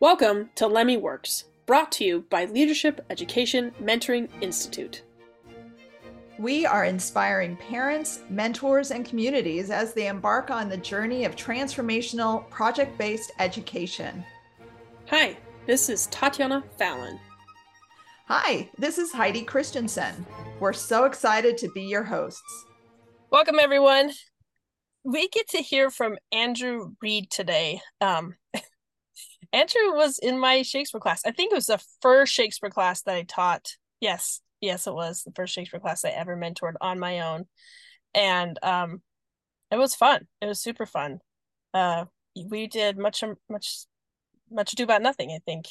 Welcome to LEMI Works, brought to you by Leadership Education Mentoring Institute. We are inspiring parents, mentors, and communities as they embark on the journey of transformational project based education. Hi, this is Tatiana Fallon. Hi, this is Heidi Christensen. We're so excited to be your hosts. Welcome, everyone. We get to hear from Andrew Read today. Um, Andrew was in my Shakespeare class. I think it was the first Shakespeare class that I taught. Yes, yes, it was the first Shakespeare class I ever mentored on my own, and um, it was fun. It was super fun. Uh, we did much, much, much ado about nothing. I think,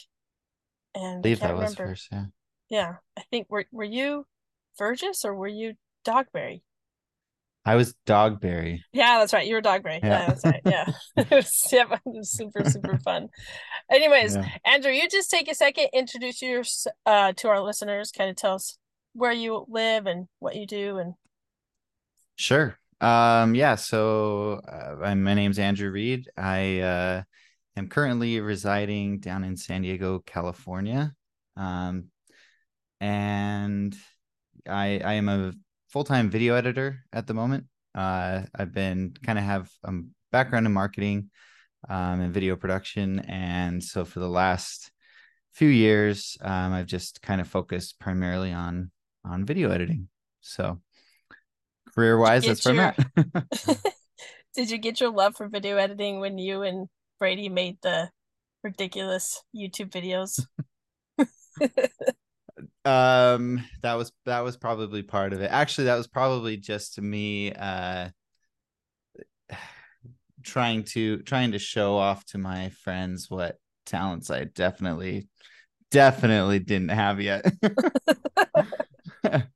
and I believe I that was remember. first, yeah. Yeah, I think were were you Verges or were you Dogberry? I was Dogberry. Yeah, that's right. You were Dogberry. Yeah, Yeah. that's right. Yeah, it was, yeah, it was super super fun. Anyways, Yeah. Andrew, you just take a second, introduce your uh to our listeners, kind of tell us where you live and what you do, and Sure. Um, yeah, so uh, I'm- my name's Andrew Read. I uh, am currently residing down in San Diego, California. Um, and I I am a full-time video editor at the moment. Uh, I've been kind of have a background in marketing um, and video production, and so for the last few years, um, I've just kind of focused primarily on on video editing. So career-wise, that's where I'm at. did you get your love for video editing when you and Brady made the ridiculous YouTube videos? um that was that was probably part of it. Actually that was probably just me uh trying to trying to show off to my friends what talents i definitely definitely didn't have yet.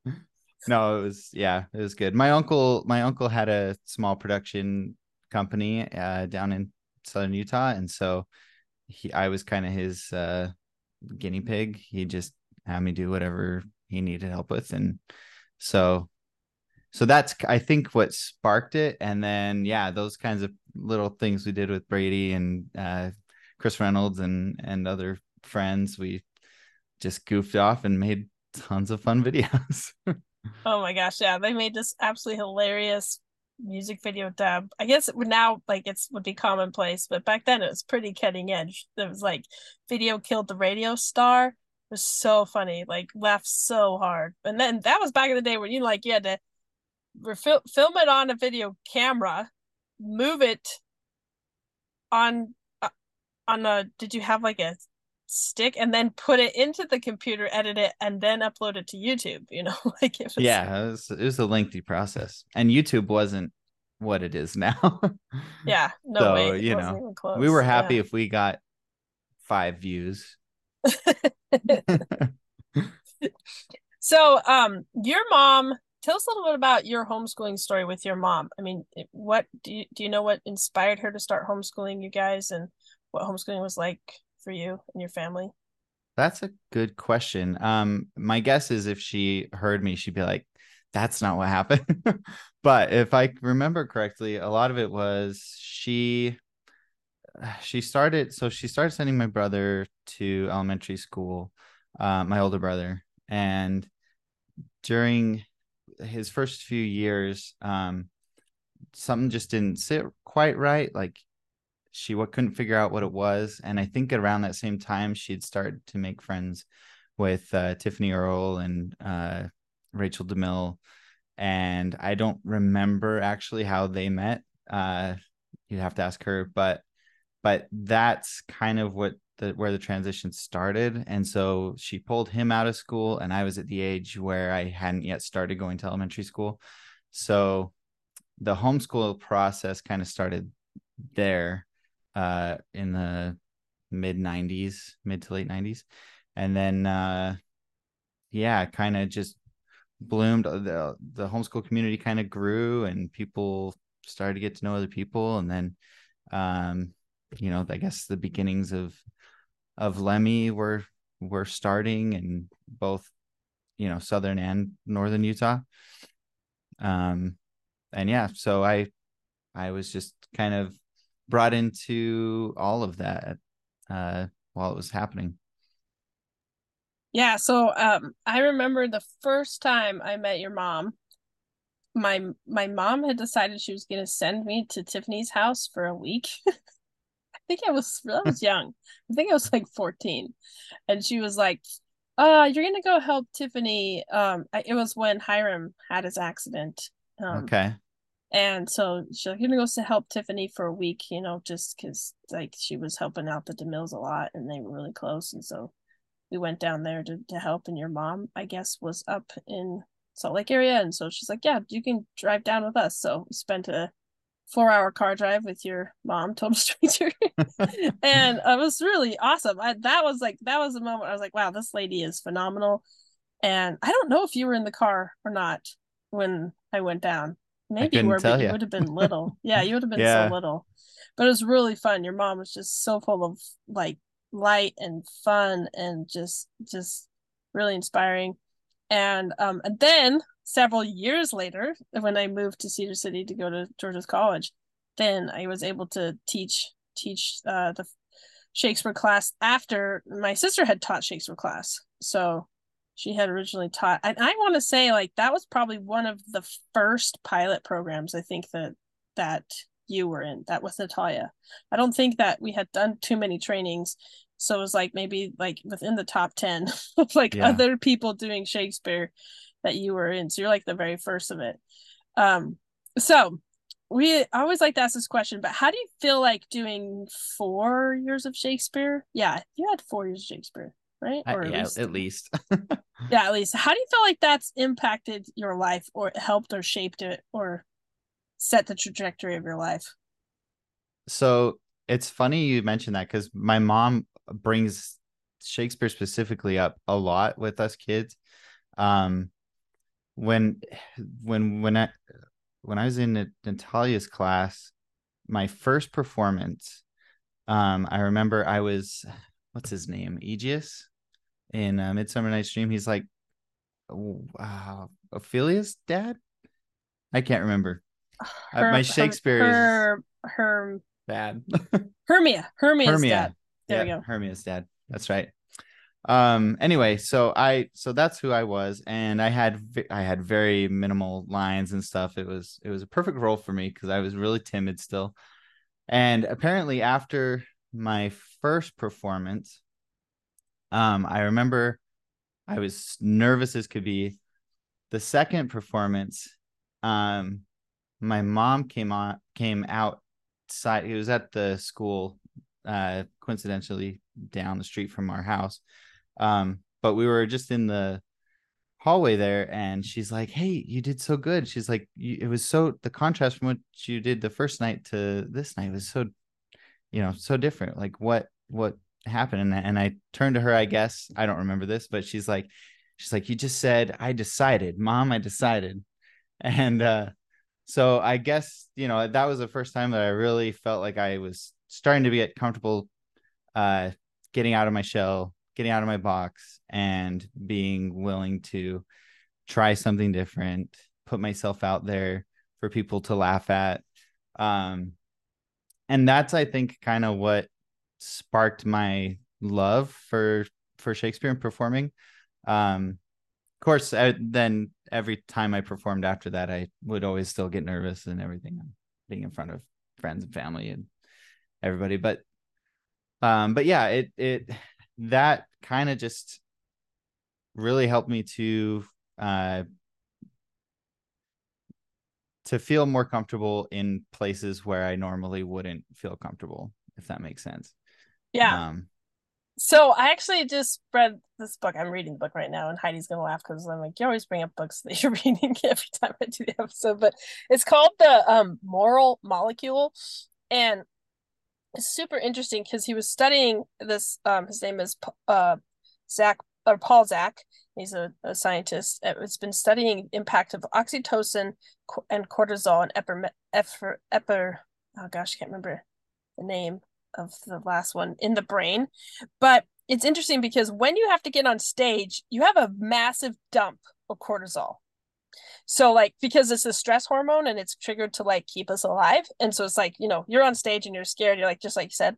No it was yeah it was good. My uncle my uncle had a small production company uh down in southern utah and so he i was kind of his uh guinea pig. He just had me do whatever he needed help with and so so that's i think what sparked it and then yeah those kinds of little things we did with brady and uh chris reynolds and and other friends we just goofed off and made tons of fun videos Oh my gosh, yeah, they made this absolutely hilarious music video dub. I guess it would now like it's would be commonplace, but back then it was pretty cutting edge. It was like video killed the radio star. It was so funny, like laughed so hard. And then that was back in the day when you like you had to film it on a video camera, move it on uh, on a. Did you have like a stick and then put it into the computer, edit it, and then upload it to YouTube? You know, like it was yeah it was, it was a lengthy process and youtube wasn't what it is now Yeah, no So, way. It you know, we were happy if we got five views So, um, your mom, tell us a little bit about your homeschooling story with your mom. I mean, what do you do you know what inspired her to start homeschooling you guys and what homeschooling was like for you and your family? That's a good question. Um, my guess is if she heard me, she'd be like, "That's not what happened." but if I remember correctly, a lot of it was she she started so she started sending my brother to elementary school, uh, my older brother, and during his first few years, um, something just didn't sit quite right. Like she what couldn't figure out what it was and i think around that same time she'd started to make friends with uh, tiffany earl and uh, rachel demille and i don't remember actually how they met uh, you'd have to ask her but but that's kind of what the where the transition started. And so she pulled him out of school and i was at the age where i hadn't yet started going to elementary school. So the homeschool process kind of started there uh in the mid 90s mid to late 90s and then uh yeah kind of just bloomed Uh, the the homeschool community kind of grew and people started to get to know other people. And then um you know i guess the beginnings of of LEMI were were starting in both you know southern and northern utah um and yeah so i i was just kind of brought into all of that uh while it was happening. Yeah, so um I remember the first time I met your mom, my my mom had decided she was going to send me to Tiffany's house for a week. I think I was I was young. I think I was like 14. And she was like, "Uh, you're going to go help Tiffany." Um it was when Hiram had his accident. Um, okay. And so she's like, gonna go to help Tiffany for a week, you know, just because like she was helping out the DeMills a lot and they were really close. And so we went down there to, to help. And your mom, I guess, was up in Salt Lake area. And so she's like, Yeah, you can drive down with us. So we spent a four hour car drive with your mom, total stranger. and it was really awesome. I that was like that was a moment I was like, wow, this lady is phenomenal. And I don't know if you were in the car or not when I went down. Maybe you were, but you. you would have been little. yeah, you would have been yeah. so little. But it was really fun. Your mom was just so full of like light and fun and just just really inspiring. And um and then several years later, when I moved to Cedar City to go to Georges College, then I was able to teach teach uh the Shakespeare class after my sister had taught Shakespeare class. So she had originally taught and i want to say like that was probably one of the first pilot programs i think that that you were in that was natalia i don't think that we had done too many trainings so it was like maybe like within the top 10 of like yeah. other people doing shakespeare that you were in so you're like the very first of it um so we always like to ask this question but how do you feel like doing four years of shakespeare yeah you had four years of shakespeare right? Or yeah, at least. yeah, at least. How do you feel like that's impacted your life or helped or shaped it or set the trajectory of your life? So it's funny you mentioned that because my mom brings Shakespeare specifically up a lot with us kids. Um, when when when I when I was in Natalia's class, my first performance, um, I remember I was what's his name, Egeus in uh, Midsummer Night's Dream. He's like uh, Ophelia's dad. I can't remember. Her, uh, my Shakespeare her, is her, bad. Hermia, Hermia's Hermia. dad. There yeah, you go. Hermia's dad. That's right. Um. Anyway, so I so that's who I was, and I had I had very minimal lines and stuff. It was it was a perfect role for me because I was really timid still, and apparently after my first performance, um, I remember I was nervous as could be. The second performance, um, my mom came on came outside. He was at the school, uh, coincidentally down the street from our house. Um, but we were just in the hallway there and she's like hey you did so good. She's like it was so the contrast from what you did the first night to this night was so you know so different. Like what what happened? And, and i turned to her i guess i don't remember this but she's like she's like you just said i decided mom i decided and uh so i guess you know that was the first time that i really felt like i was starting to get comfortable uh getting out of my shell getting out of my box and being willing to try something different put myself out there for people to laugh at um and that's i think kind of what sparked my love for for Shakespeare and performing. Um, of course, I, then every time I performed after that, I would always still get nervous and everything, being in front of friends and family and everybody. But, um, but yeah, it it that kind of just really helped me to uh to feel more comfortable in places where I normally wouldn't feel comfortable, if that makes sense. Yeah. Um, so I actually just read this book. I'm reading the book right now, and Heidi's gonna laugh because I'm like, you always bring up books that you're reading every time I do the episode. But it's called the um, Moral Molecule, and it's super interesting because he was studying this. Um, his name is uh, Zak or Paul Zak. He's a, a scientist. It's been studying impact of oxytocin and cortisol and eper, eper, eper oh gosh, I can't remember the name of the last one in the brain. But it's interesting because when you have to get on stage, you have a massive dump of cortisol. So like because it's a stress hormone and it's triggered to like keep us alive. And so it's like, you know, you're on stage and you're scared, you're like just like you said.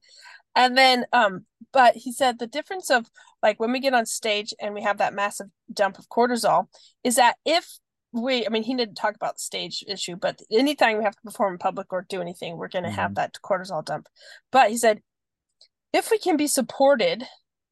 And then um But he said the difference of like when we get on stage and we have that massive dump of cortisol is that if we, I mean, he didn't talk about the stage issue, but anytime we have to perform in public or do anything, we're going to mm-hmm. have that cortisol dump. But he said if we can be supported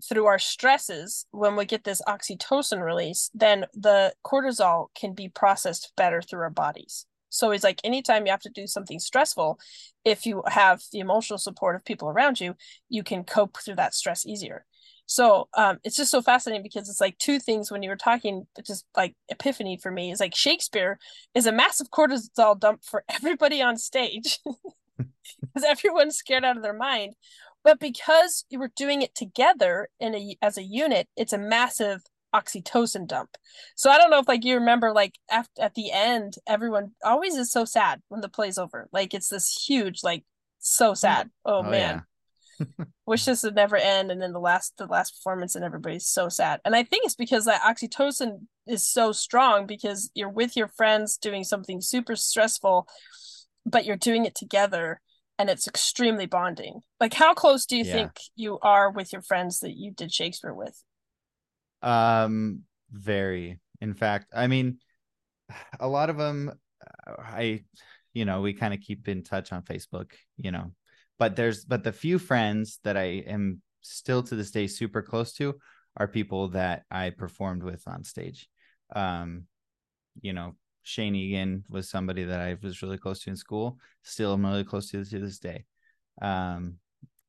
through our stresses when we get this oxytocin release, then the cortisol can be processed better through our bodies. So he's like, anytime you have to do something stressful, if you have the emotional support of people around you, you can cope through that stress easier. So um, it's just so fascinating because it's like two things when you were talking, just like epiphany for me is like Shakespeare is a massive cortisol dump for everybody on stage because everyone's scared out of their mind. But because you were doing it together in a as a unit, it's a massive oxytocin dump. So I don't know if like you remember like after at the end, everyone always is so sad when the play's over. Like it's this huge, like so mm. sad. Oh, oh man. Yeah. Wish this would never end. And then the last the last performance and everybody's so sad. And I think it's because that oxytocin is so strong because you're with your friends doing something super stressful, but you're doing it together and it's extremely bonding. Like how close do you yeah. think you are with your friends that you did Shakespeare with? Um, very. In fact, I mean, a lot of them, uh, I, you know, we kind of keep in touch on Facebook, you know, but there's, but the few friends that I am still to this day super close to are people that I performed with on stage. Um, you know, Shane Egan was somebody that I was really close to in school. Still, I'm really close to to this day. Um,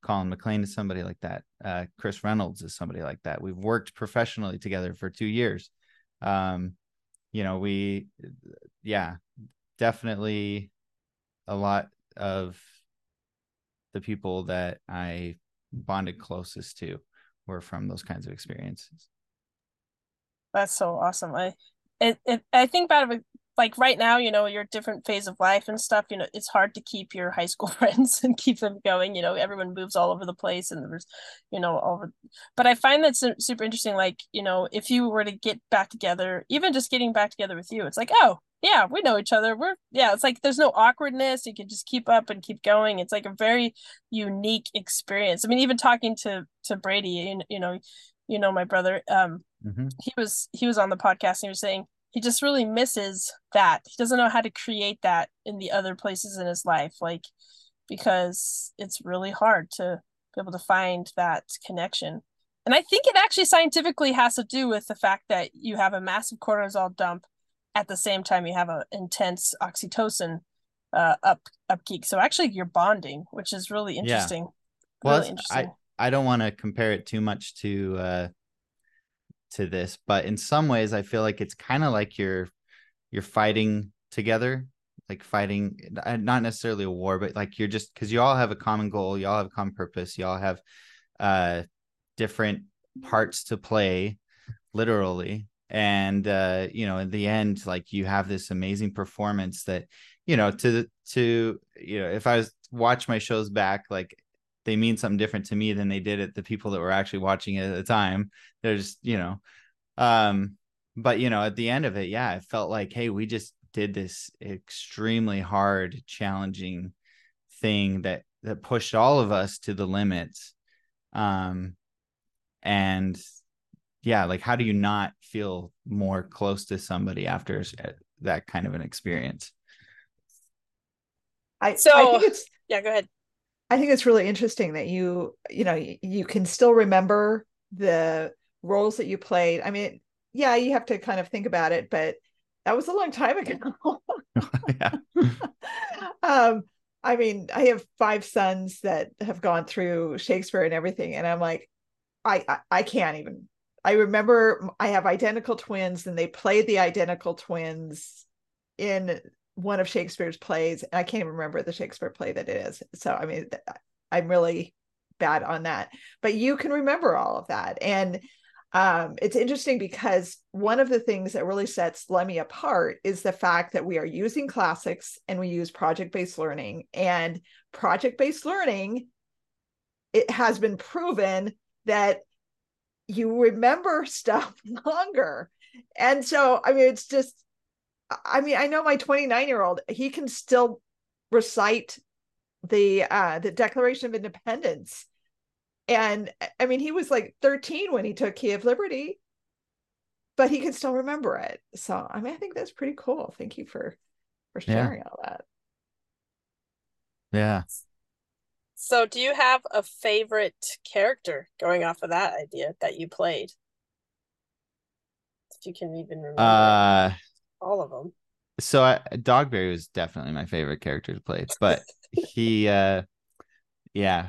Colin McLean is somebody like that. Uh, Chris Reynolds is somebody like that. We've worked professionally together for two years. Um, you know, we, yeah, definitely a lot of the people that I bonded closest to were from those kinds of experiences. That's so awesome. I, it, it I think about like right now, you know, your different phase of life and stuff, you know, it's hard to keep your high school friends and keep them going. You know, everyone moves all over the place and there's, you know, all over. But I find that super interesting. Like, you know, if you were to get back together, even just getting back together with you, it's like, oh, yeah, we know each other. We're, yeah, it's like there's no awkwardness. You can just keep up and keep going. It's like a very unique experience. I mean, even talking to, to Brady, you, you know, you know, my brother, um, mm-hmm. he was, he was on the podcast and he was saying, he just really misses that. He doesn't know how to create that in the other places in his life, like because it's really hard to be able to find that connection. And I think it actually scientifically has to do with the fact that you have a massive cortisol dump at the same time you have an intense oxytocin uh, up upkeep. So actually, you're bonding, which is really interesting. Yeah. Well, really interesting. I I don't want to compare it too much to uh, to this, but in some ways I feel like it's kind of like you're you're fighting together, like fighting uh, not necessarily a war, but like you're just because you all have a common goal, you all have a common purpose, you all have uh different parts to play literally. And uh you know in the end like you have this amazing performance that you know to to you know if i was watch my shows back like they mean something different to me than they did at the people that were actually watching it at the time. There's, you know, um, but you know, at the end of it, yeah, it felt like, hey, we just did this extremely hard, challenging thing that that pushed all of us to the limits. Um, and yeah, like how do you not feel more close to somebody after that kind of an experience? I so I think it's yeah, go ahead. I think it's really interesting that you, you know, you can still remember the roles that you played. I mean, yeah, you have to kind of think about it, but that was a long time ago. yeah. um, I mean, I have five sons that have gone through Shakespeare and everything, and I'm like, I, I, I can't even. I remember I have identical twins, and they played the identical twins in one of Shakespeare's plays, and I can't even remember the Shakespeare play that it is. So I mean, I'm really bad on that. But you can remember all of that, and um, it's interesting because one of the things that really sets LEMI apart is the fact that we are using classics and we use project-based learning. And project-based learning, it has been proven that you remember stuff longer. And so, I mean, it's just I mean, I know my 29 year old, he can still recite the uh the Declaration of Independence and I mean, he was like 13 when he took Key of Liberty, but he can still remember it. So I mean, I think that's pretty cool. Thank you for for sharing yeah. all that. Yeah. So, do you have a favorite character going off of that idea that you played? If you can even remember uh, all of them. So, I, Dogberry was definitely my favorite character to play, but he, uh, yeah,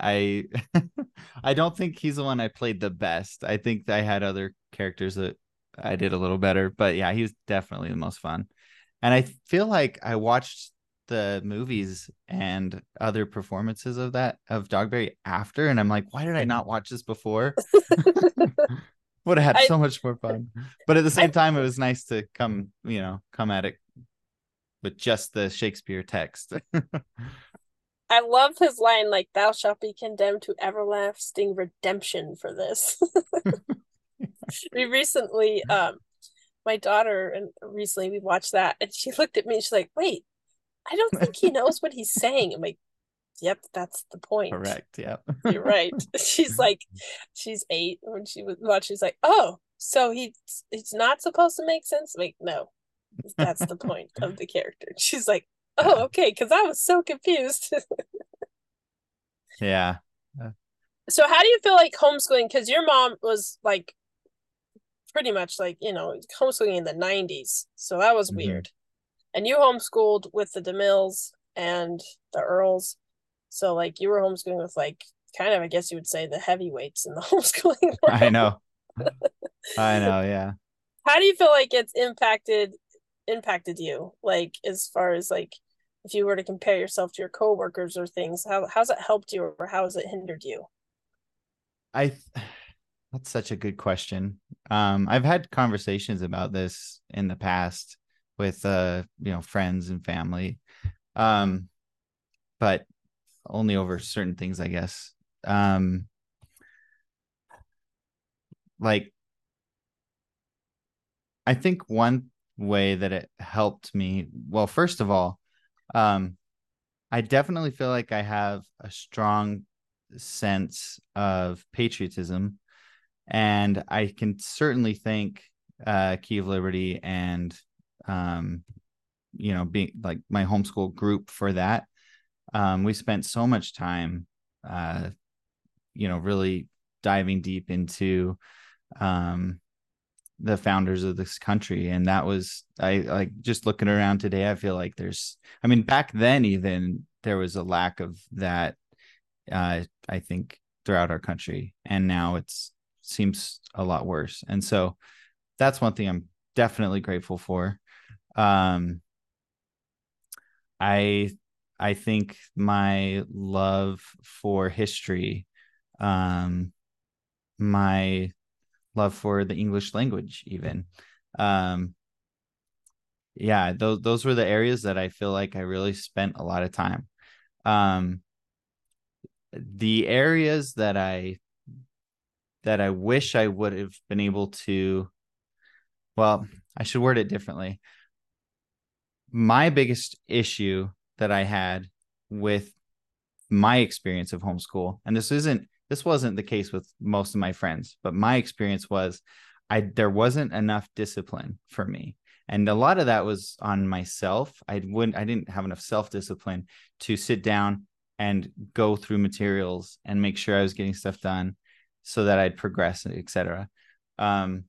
I, I don't think he's the one I played the best. I think I had other characters that I did a little better, but yeah, he was definitely the most fun. And I feel like I watched the movies and other performances of that of Dogberry after, and I'm like, why did I not watch this before? Would have had I, so much more fun. But at the same I, time, it was nice to come, you know, come at it with just the Shakespeare text. I love his line, like, thou shalt be condemned to everlasting redemption for this. we recently um my daughter and recently we watched that and she looked at me and she's like, wait, I don't think he knows what he's saying. I'm like, yep, that's the point. Correct. Yep. You're right. She's like, she's eight when she was watching. She's like, oh, so he it's not supposed to make sense. Like, no, that's the point of the character. She's like, oh, okay, because I was so confused. yeah. So how do you feel like homeschooling? Because your mom was like pretty much like you know homeschooling in the 90s so that was mm-hmm. weird and you homeschooled with the DeMills and the Earls. So like you were homeschooling with like kind of I guess you would say the heavyweights in the homeschooling world. I know. I know, yeah. How do you feel like it's impacted impacted you? Like as far as like if you were to compare yourself to your coworkers or things, how how's it helped you or how has it hindered you? I that's such a good question. Um, I've had conversations about this in the past with uh you know friends and family um but only over certain things i guess um like i think one way that it helped me well first of all um i definitely feel like i have a strong sense of patriotism and i can certainly thank uh key of liberty and um, you know, being like my homeschool group for that. Um, we spent so much time, uh, you know, really diving deep into um, the founders of this country. And that was, I like just looking around today, I feel like there's, I mean, back then, even there was a lack of that, uh, I think, throughout our country. And now it's, seems a lot worse. And so that's one thing I'm definitely grateful for um i i think my love for history um my love for the english language even um yeah those those were the areas that i feel like i really spent a lot of time. Um the areas that i that i wish i would have been able to well i should word it differently. My biggest issue that I had with my experience of homeschool, and this isn't this wasn't the case with most of my friends, but my experience was I there wasn't enough discipline for me. And a lot of that was on myself. I wouldn't I didn't have enough self-discipline to sit down and go through materials and make sure I was getting stuff done so that I'd progress, etc. Um,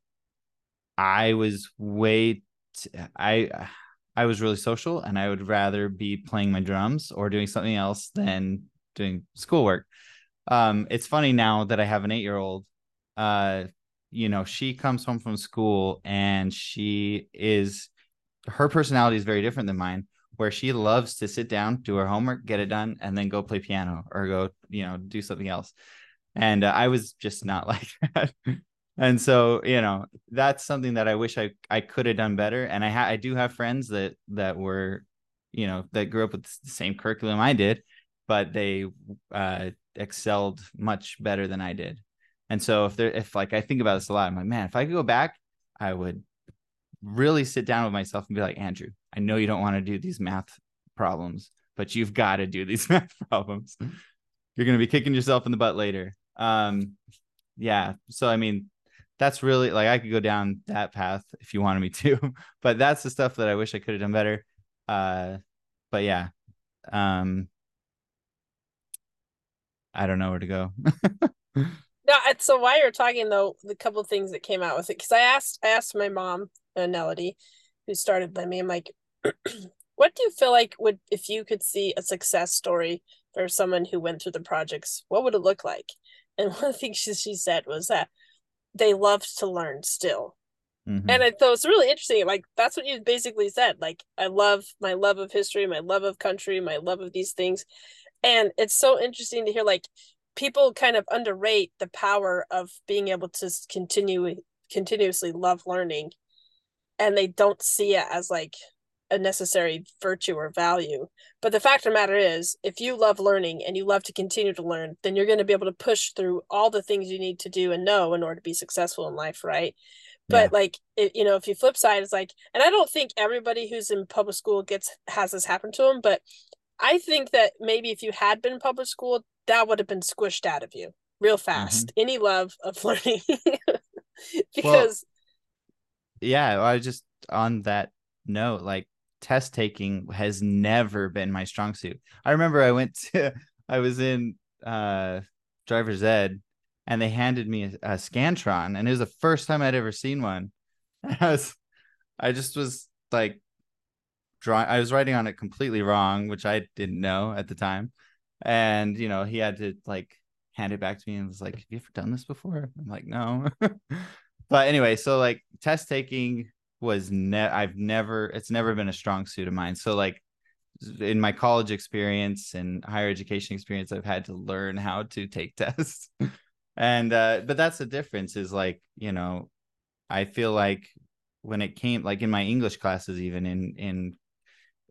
I was way t- I I was really social and I would rather be playing my drums or doing something else than doing schoolwork. Um, it's funny now that I have an eight year old. Uh, you know, she comes home from school and she is her personality is very different than mine, where she loves to sit down, do her homework, get it done, and then go play piano or go, you know, do something else. And uh, I was just not like that and so you know that's something that i wish i i could have done better. And i ha- i do have friends that that were you know that grew up with the same curriculum i did but they uh excelled much better than i did. And so if there if like i think about this a lot i'm like man if i could go back i would really sit down with myself and be like andrew i know you don't want to do these math problems but you've got to do these math problems. You're going to be kicking yourself in the butt later um yeah. So i mean that's really like i could go down that path if you wanted me to but that's the stuff that i wish i could have done better. Uh but yeah um i don't know where to go. No so while you're talking though the couple things that came out with it because i asked i asked my mom uh, Melody, who started by me i'm like what do you feel like would if you could see a success story for someone who went through the projects what would it look like? And one of the things she, she said was that they loved to learn still mm-hmm. and i thought it's really interesting like that's what you basically said like i love my love of history my love of country my love of these things and it's so interesting to hear like people kind of underrate the power of being able to continue continuously love learning and they don't see it as like a necessary virtue or value. But the fact of the matter is, if you love learning and you love to continue to learn, then you're going to be able to push through all the things you need to do and know in order to be successful in life, right? But yeah. like, it, you know, if you flip side, it's like, and I don't think everybody who's in public school gets has this happen to them, but I think that maybe if you had been in public school, that would have been squished out of you real fast. Mm-hmm. Any love of learning, because. Well, yeah, I just on that note, like test taking has never been my strong suit. I remember I went to I was in uh driver's ed and they handed me a, a Scantron and it was the first time I'd ever seen one. I was I just was like drawing I was writing on it completely wrong, which I didn't know at the time. And you know, he had to like hand it back to me and was like, Have you ever done this before? I'm like, no. but anyway, so like test taking was ne I've never it's never been a strong suit of mine. So like in my college experience and higher education experience, I've had to learn how to take tests. and uh but that's the difference is like, you know, I feel like when it came like in my English classes, even in in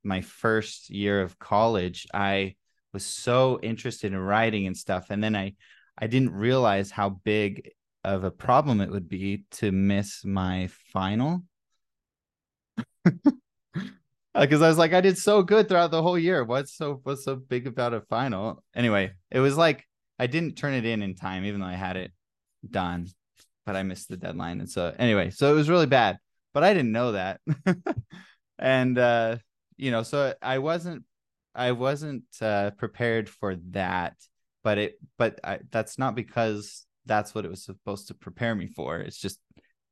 my first year of college, I was so interested in writing and stuff. And then I I didn't realize how big of a problem it would be to miss my final because I was like, I did so good throughout the whole year. What's so what's so big about a final? Anyway, it was like I didn't turn it in in time, even though I had it done, but I missed the deadline. And so anyway, so it was really bad, but I didn't know that. and uh, you know, so I wasn't I wasn't uh, prepared for that, but it but I, that's not because that's what it was supposed to prepare me for. It's just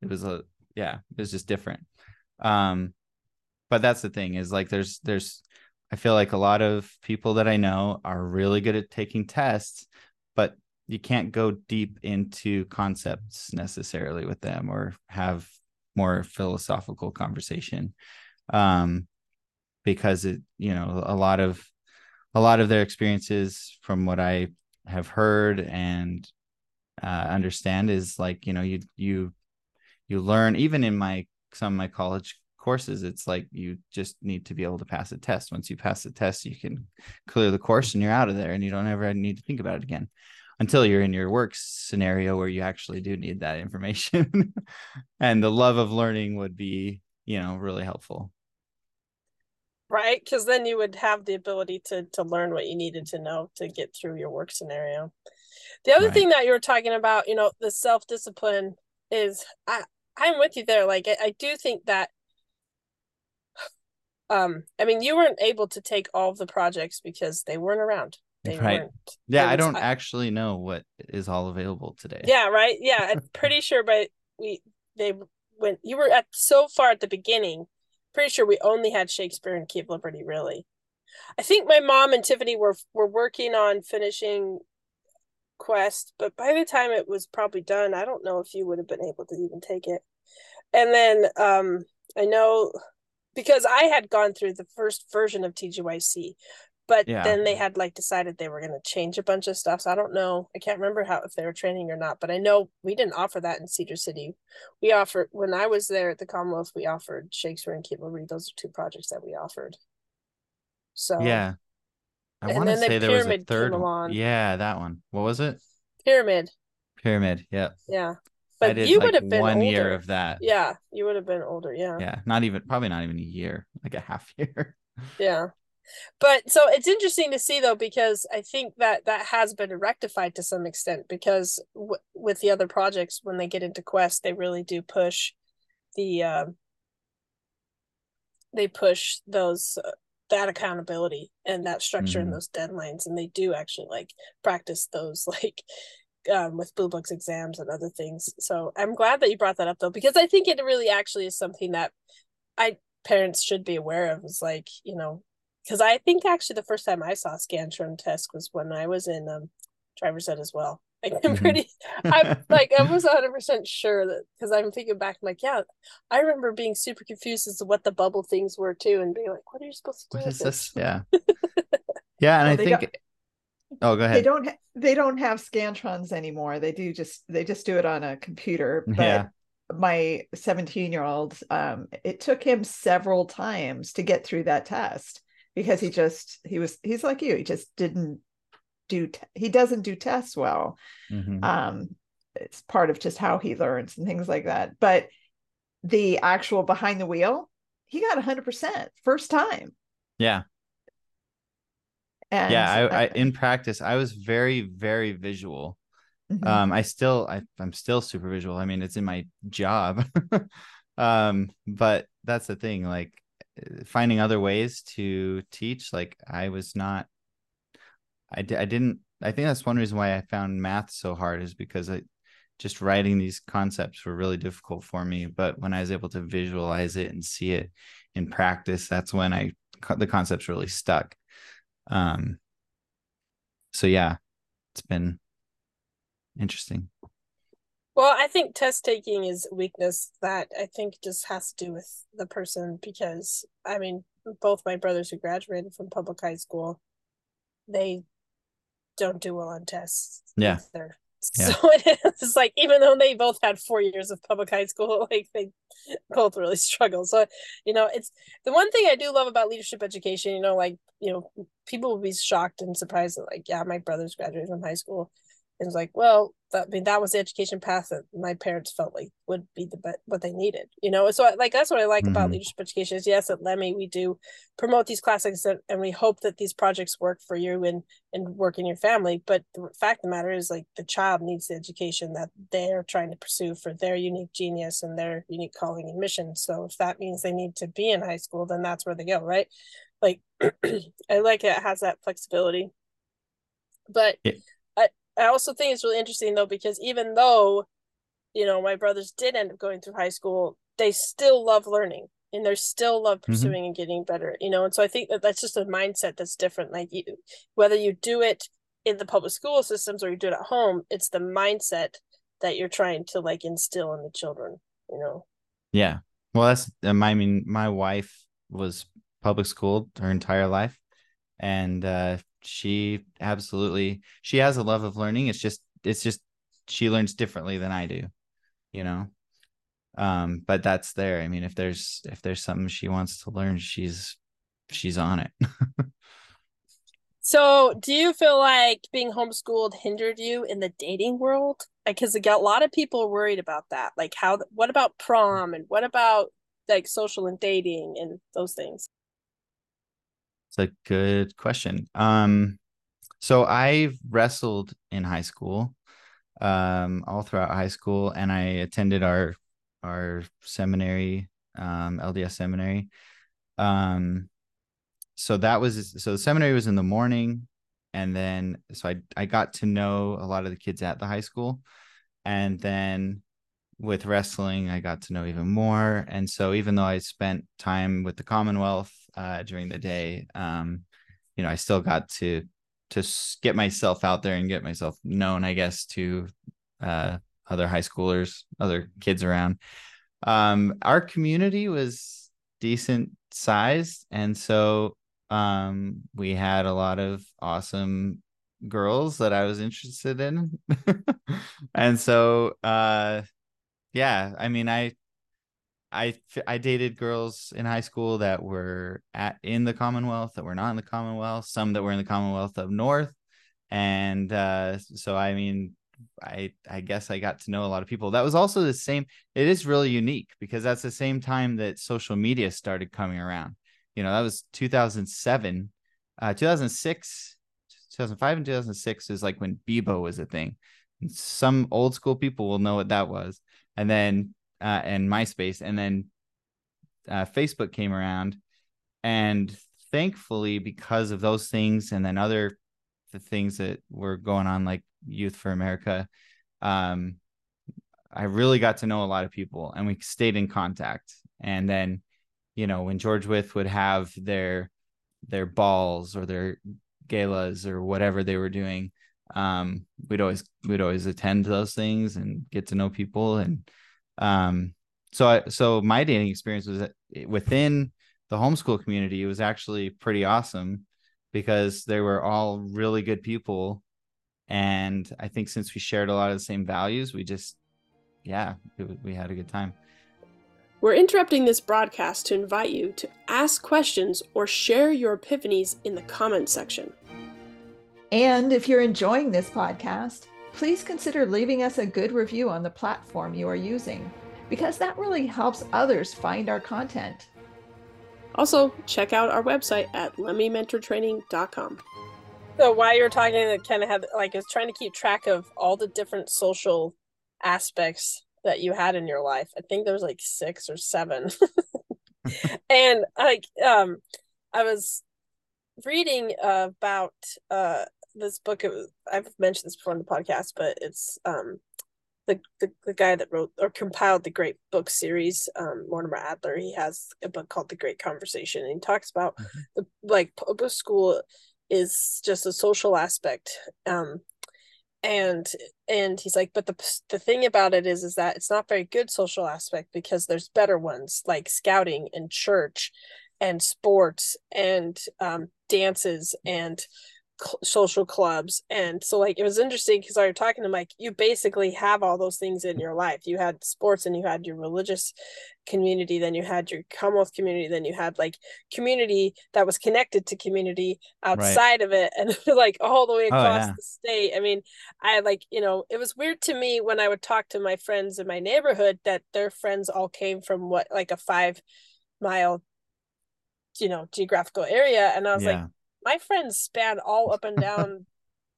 it was a yeah, it was just different. Um, but that's the thing is like there's there's I feel like a lot of people that I know are really good at taking tests, but you can't go deep into concepts necessarily with them or have more philosophical conversation um because it you know a lot of a lot of their experiences from what i have heard and uh, understand is like you know you you you learn even in my some of my college courses it's like you just need to be able to pass a test. Once you pass the test you can clear the course and you're out of there and you don't ever need to think about it again until you're in your work scenario where you actually do need that information. And the love of learning would be you know really helpful. Right? Because then you would have the ability to to learn what you needed to know to get through your work scenario. The other right. thing that you were talking about you know the self-discipline is i i'm with you there. Like I, I do think that um i mean you weren't able to take all of the projects because they weren't around. They right. weren't, yeah i don't actually know what is all available today. Yeah right? Yeah i'm pretty sure but we they went you were at so far at the beginning pretty sure we only had shakespeare and Key of Liberty really. I think my mom and tiffany were were working on finishing quest but by the time it was probably done i don't know if you would have been able to even take it. And then um i know because I had gone through the first version of TGYC, but yeah. then they had like decided they were going to change a bunch of stuff. So I don't know. I can't remember how if they were training or not, but I know we didn't offer that in Cedar City. We offered when I was there at the Commonwealth. We offered Shakespeare and Key Read. Those are two projects that we offered. So yeah, I want to say the there was a third one. Yeah, that one. What was it? Pyramid. Pyramid. Yeah. Yeah. But you like would have been one older. year of that. Yeah, you would have been older. Yeah. Yeah, not even probably not even a year, like a half year. Yeah. but so it's interesting to see though because i think that that has been rectified to some extent because w- with the other projects when they get into quest they really do push the um they push those uh, that accountability and that structure mm-hmm. and those deadlines and they do actually like practice those like um, with blue books exams and other things so i'm glad that you brought that up though because i think it really actually is something that i parents should be aware of is like you know because i think actually the first time i saw scantron test was when i was in um driver's ed as well like I'm mm-hmm. pretty I'm like I was 100% sure that because I'm thinking back I'm like yeah I remember being super confused as to what the bubble things were too and being like what are you supposed to do what is this? this? yeah yeah and well, I think oh go ahead. they don't ha- they don't have scantrons anymore. They do just they just do it on a computer. But yeah. my 17 year old um it took him several times to get through that test because he just he was he's like you. He just didn't do t- he doesn't do tests well. Mm-hmm. um it's part of just how he learns and things like that. But the actual behind the wheel he got 100% first time. Yeah and yeah I, I, in practice i was very very visual mm-hmm. um i still I, i'm still super visual i mean it's in my job um but that's the thing like finding other ways to teach like i was not I, I didn't I think that's one reason why I found math so hard is because I just writing these concepts were really difficult for me. But when I was able to visualize it and see it in practice, that's when I the concepts really stuck. Um. So yeah, it's been interesting. Well, I think test taking is weakness that I think just has to do with the person because I mean, both my brothers who graduated from public high school, they don't do well on tests. Yeah. Either. Yeah. So it's like even though they both had four years of public high school, like they both really struggle. So you know, it's the one thing I do love about leadership education. You know, like you know, people will be shocked and surprised that like, yeah, my brother's graduated from high school, and it's like, well, that, I mean, that was the education path that my parents felt like would be the be- what they needed, you know. So like that's what I like mm-hmm. about leadership education is yes, at LEMI we do promote these classics and, and we hope that these projects work for you and and work in your family. But the fact of the matter is like the child needs the education that they're trying to pursue for their unique genius and their unique calling and mission. So if that means they need to be in high school, then that's where they go, right? Like I like it, it has that flexibility. But yeah I also think it's really interesting though because even though, you know, my brothers did end up going through high school, they still love learning and they still love mm-hmm. pursuing mm-hmm. and getting better. You know, and so I think that that's just a mindset that's different. Like you, whether you do it in the public school systems or you do it at home, it's the mindset that you're trying to like instill in the children. You know. Yeah. Well, that's um, I mean, my wife was public school her entire life, and uh, she absolutely she has a love of learning. It's just it's just she learns differently than i do you know? Um but that's there. I mean if there's if there's something she wants to learn she's she's on it. So do you feel like being homeschooled hindered you in the dating world? Because like, a lot of people are worried about that. Like how what about prom and what about like social and dating and those things it's a good question. Um, so I wrestled in high school, um, all throughout high school, and I attended our our seminary, um, LDS seminary. Um, so that was so the seminary was in the morning, and then so I I got to know a lot of the kids at the high school, and then with wrestling, I got to know even more. And so even though I spent time with the Commonwealth uh, during the day, um, you know, I still got to to get myself out there and get myself known, I guess, to uh, other high schoolers, other kids around. Um, our community was decent sized, and so um, we had a lot of awesome girls that I was interested in, and so uh, yeah, I mean, I I I dated girls in high school that were at in the Commonwealth that were not in the Commonwealth, some that were in the Commonwealth of North, and uh, so I mean, I I guess I got to know a lot of people. That was also the same. It is really unique because that's the same time that social media started coming around. You know, that was 2007, uh 2006 2005 and 2006 is like when Bebo was a thing. And some old school people will know what that was. And then uh and MySpace and then uh, Facebook came around. And thankfully because of those things and then other the things that were going on like Youth for America um I really got to know a lot of people and we stayed in contact. And then you know when George Wythe would have their their balls or their galas or whatever they were doing um we'd always we'd always attend those things and get to know people. And um so I, so my dating experience was within the homeschool community it was actually pretty awesome because they were all really good people and i think since we shared a lot of the same values we just yeah it, we had a good time we're interrupting this broadcast to invite you to ask questions or share your epiphanies in the comments section. And if you're enjoying this podcast, please consider leaving us a good review on the platform you are using, because that really helps others find our content. Also, check out our website at lemmymentortraining.com. So while you were talking, it kind of had like I was trying to keep track of all the different social aspects that you had in your life. I think there was like six or seven. and like um I was reading about uh this book it was, I've mentioned this before in the podcast, but it's um the, the, the guy that wrote or compiled the great book series, um, Mortimer Adler, he has a book called The Great Conversation, and he talks about mm-hmm. the like public school is just a social aspect. Um, and and he's like but the the thing about it is is that it's not very good social aspect because there's better ones like scouting and church and sports and um, dances and cl- social clubs and so like it was interesting because I was talking to Mike you basically have all those things in your life you had sports and you had your religious community then you had your commonwealth community then you had like community that was connected to community outside right. of it and like all the way oh, across oh, yeah. the state i mean i like you know it was weird to me when i would talk to my friends in my neighborhood that their friends all came from what like a five mile you know geographical area and i was yeah. like my friends span all up and down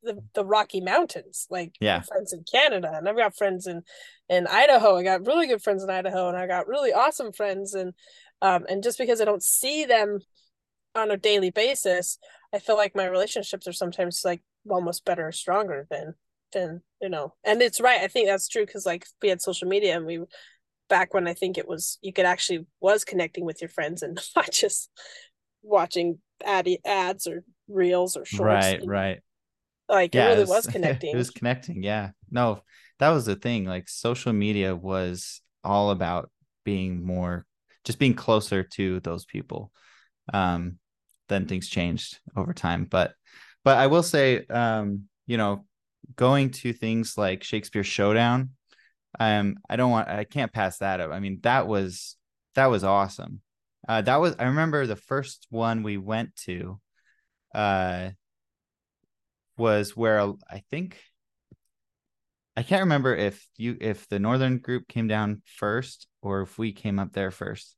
the, the Rocky Mountains. Like yeah, friends in Canada, and I've got friends in in Idaho. I got really good friends in Idaho, and I got really awesome friends. And um, and just because I don't see them on a daily basis, I feel like my relationships are sometimes like almost better or stronger than than you know. And it's right. I think that's true because like we had social media and we back when I think it was you could actually was connecting with your friends and not just watching ad ads or reels or shorts. Right, right. Like yeah, it really it was, was connecting. it was connecting. Yeah. No, that was the thing. Like social media was all about being more just being closer to those people. Um, then things changed over time. But but I will say, um, you know, going to things like Shakespeare Showdown, um, I don't want I can't pass that up. I mean, that was that was awesome. Uh, that was I remember the first one we went to. Uh, was where I think I can't remember if you if the northern group came down first or if we came up there first.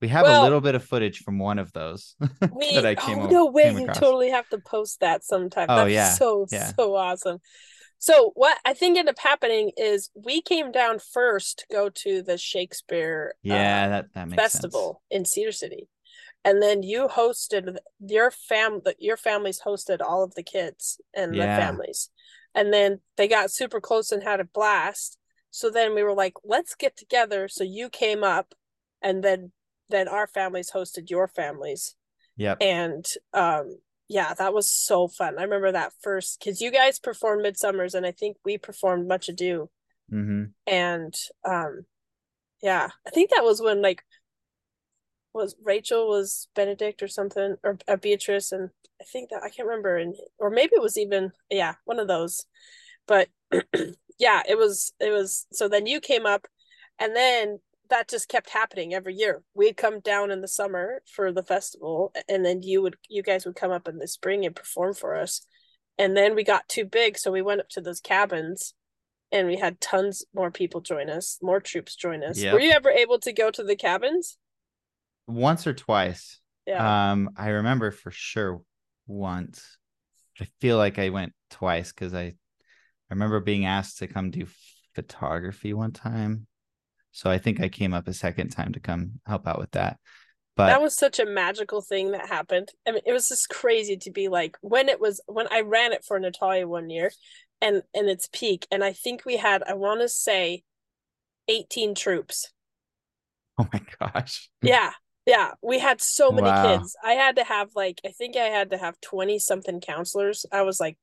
We have well, a little bit of footage from one of those we, that I came. Oh no way! You totally have to post that sometime. Oh That's yeah, so yeah. so awesome. So what I think ended up happening is we came down first to go to the Shakespeare yeah uh, that, that festival sense. in Cedar City, and then you hosted your fam your families hosted all of the kids and yeah. the families. And then they got super close and had a blast. So then we were like let's get together. So you came up and then then our families hosted your families. Yeah and um yeah that was so fun. I remember that first because you guys performed Midsummer's and i think we performed much ado. Mm-hmm. and um yeah i think that was when like was Rachel was Benedict or something or uh, Beatrice and I think that I can't remember and or maybe it was even yeah one of those. But yeah it was it was so then you came up and then that just kept happening every year we'd come down in the summer for the festival and then you would you guys would come up in the spring and perform for us and then we got too big so we went up to those cabins and we had tons more people join us more troops join us yep. were you ever able to go to the cabins once or twice. Yeah. Um, I remember for sure once. I feel like I went twice because I I remember being asked to come do photography one time. So I think I came up a second time to come help out with that. But that was such a magical thing that happened. I mean, it was just crazy to be like when it was when I ran it for Natalia one year and and its peak, and I think we had I want to say 18 troops. Oh my gosh. Yeah. Yeah. We had so many Wow. kids. I had to have like I think I had to have 20 something counselors. I was like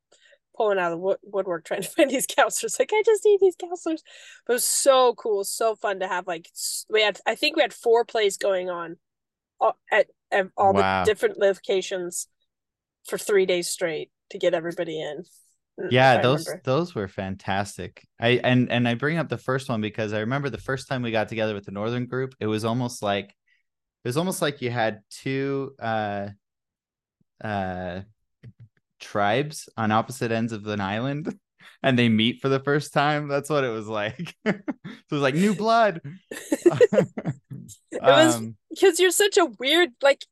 pulling out of the woodwork trying to find these counselors. Like, I just need these counselors. But it was so cool, so fun to have. Like, we had, I think we had four plays going on at, at all Wow. the different locations for three days straight to get everybody in. Mm, yeah those remember. those were fantastic i and and i bring up the first one because i remember the first time we got together with the northern group it was almost like it was almost like you had two uh uh tribes on opposite ends of an island and they meet for the first time that's what it was like so it was like new blood it was- um because you're such a weird like